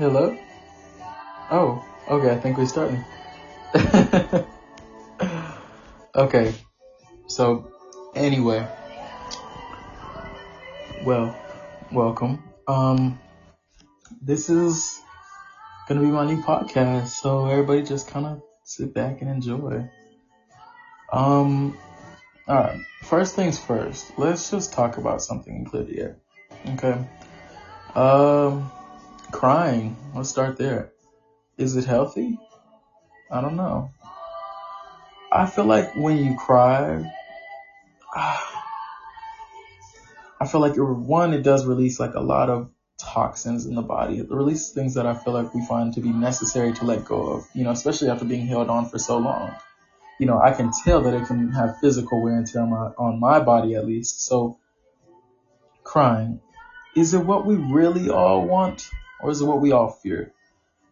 Hello? Oh, okay, I think we're starting. okay, so anyway, well, welcome. Um, this is gonna be my new podcast, so everybody just kind of sit back and enjoy. Um, alright, first things first, let's just talk about something air. Okay. Um, crying. Let's start there. Is it healthy? I don't know. I feel like when you cry, I feel like it, one, it does release like a lot of toxins in the body. It releases things that I feel like we find to be necessary to let go of, you know, especially after being held on for so long. You know, I can tell that it can have physical wear and tear on my, on my body at least. So crying, is it what we really all want or is it what we all fear?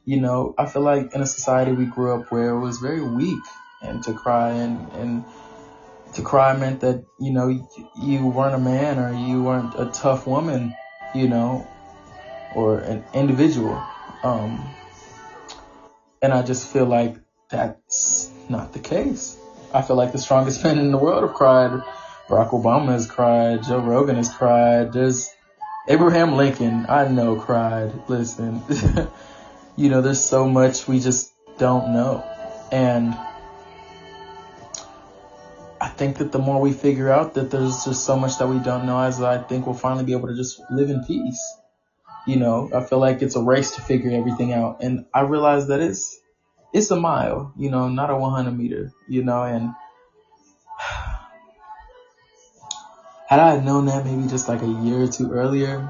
You know, I feel like in a society we grew up where it was very weak and to cry and, and to cry meant that, you know, you weren't a man or you weren't a tough woman, you know, or an individual. Um, and I just feel like that's not the case. I feel like the strongest men in the world have cried. Barack Obama has cried. Joe Rogan has cried. There's Abraham Lincoln, I know, cried. Listen, you know, there's so much we just don't know. And I think that the more we figure out that there's just so much that we don't know, as I think we'll finally be able to just live in peace. You know, I feel like it's a race to figure everything out. And I realize that it's, it's a mile, you know, not a 100 meter, you know, and had I known that maybe just like a year or two earlier,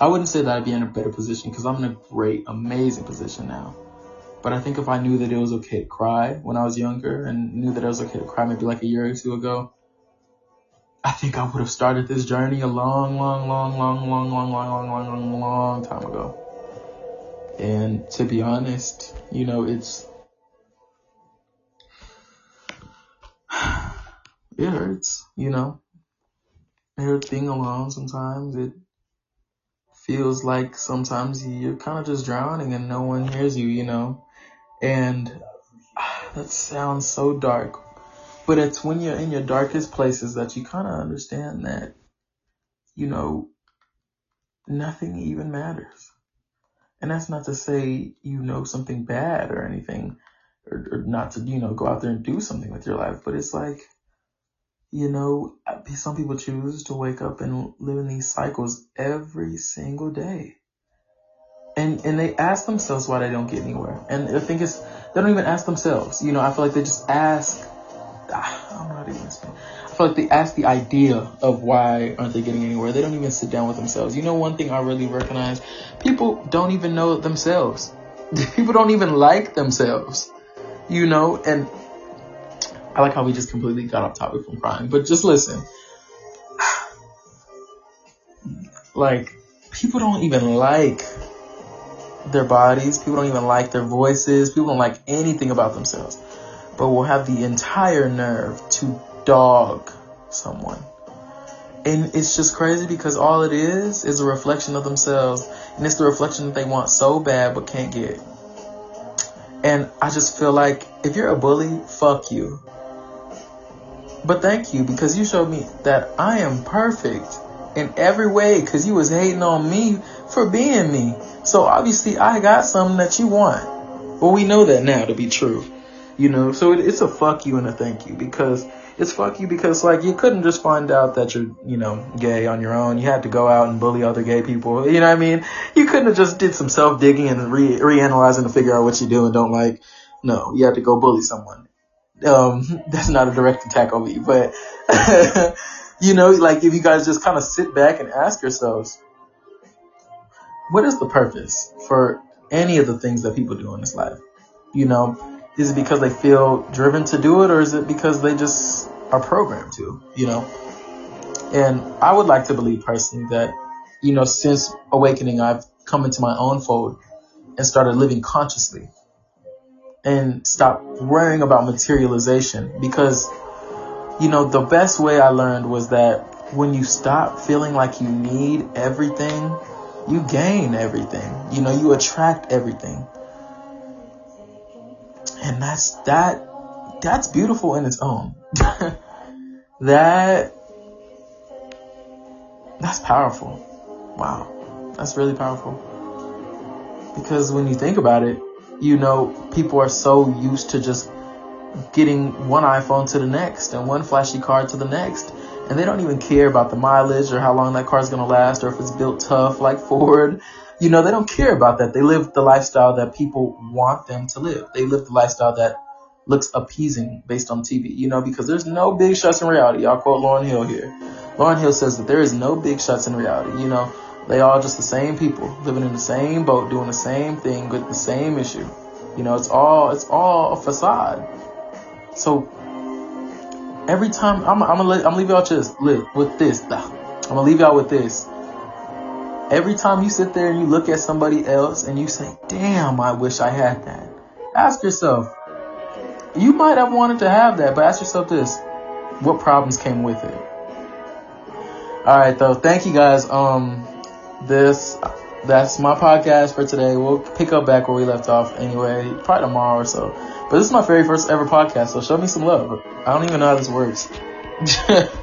I wouldn't say that I'd be in a better position because I'm in a great, amazing position now. But I think if I knew that it was okay to cry when I was younger and knew that it was okay to cry maybe like a year or two ago, I think I would have started this journey a long, long, long, long, long, long, long, long, long, long, long time ago. And to be honest, you know, it's, it hurts, you know, it being alone sometimes. It feels like sometimes you're kind of just drowning and no one hears you, you know. And ah, that sounds so dark, but it's when you're in your darkest places that you kind of understand that, you know, nothing even matters. And that's not to say you know something bad or anything, or, or not to, you know, go out there and do something with your life, but it's like, you know, some people choose to wake up and live in these cycles every single day. And, and they ask themselves why they don't get anywhere. And the thing is, they don't even ask themselves. You know, I feel like they just ask, ah, I how to even. I feel like they ask the idea of why aren't they getting anywhere. They don't even sit down with themselves. You know, one thing I really recognize, people don't even know themselves. People don't even like themselves, you know, and I like how we just completely got off topic from crying, but just listen. Like, people don't even like their bodies. People don't even like their voices. People don't like anything about themselves, but will have the entire nerve to dog someone. And it's just crazy because all it is is a reflection of themselves. And it's the reflection that they want so bad but can't get. And I just feel like if you're a bully, fuck you. But thank you because you showed me that I am perfect in every way because you was hating on me for being me. So obviously I got something that you want. Well, we know that now to be true, you know, so it, it's a fuck you and a thank you because it's fuck you because like you couldn't just find out that you're, you know, gay on your own. You had to go out and bully other gay people. You know what I mean? You couldn't have just did some self digging and re reanalyzing to figure out what you do and don't like. No, you had to go bully someone. Um, that's not a direct attack on me, but you know, like if you guys just kind of sit back and ask yourselves, what is the purpose for any of the things that people do in this life? You know, is it because they feel driven to do it or is it because they just are programmed to, you know? And I would like to believe personally that, you know, since awakening, I've come into my own fold and started living consciously and stop worrying about materialization because, you know, the best way I learned was that when you stop feeling like you need everything you gain everything. You know, you attract everything. And that's that that's beautiful in its own. that that's powerful. Wow. That's really powerful. Because when you think about it, you know, people are so used to just getting one iPhone to the next and one flashy car to the next. And they don't even care about the mileage or how long that car is going to last or if it's built tough like Ford. You know, they don't care about that. They live the lifestyle that people want them to live. They live the lifestyle that looks appeasing based on TV, you know, because there's no big shots in reality. I'll quote Lauryn Hill here. Lauryn Hill says that there is no big shots in reality. You know, they all just the same people living in the same boat, doing the same thing with the same issue. You know, it's all it's all a facade. So every time I'm I'm gonna I'm gonna leave y'all just live with this. I'm gonna leave y'all with this. Every time you sit there and you look at somebody else and you say, "Damn, I wish I had that." Ask yourself, you might have wanted to have that, but ask yourself this: what problems came with it? All right, though. Thank you guys. Um, this that's my podcast for today. We'll pick up back where we left off anyway, probably tomorrow or so. But this is my very first ever podcast, so show me some love. I don't even know how this works.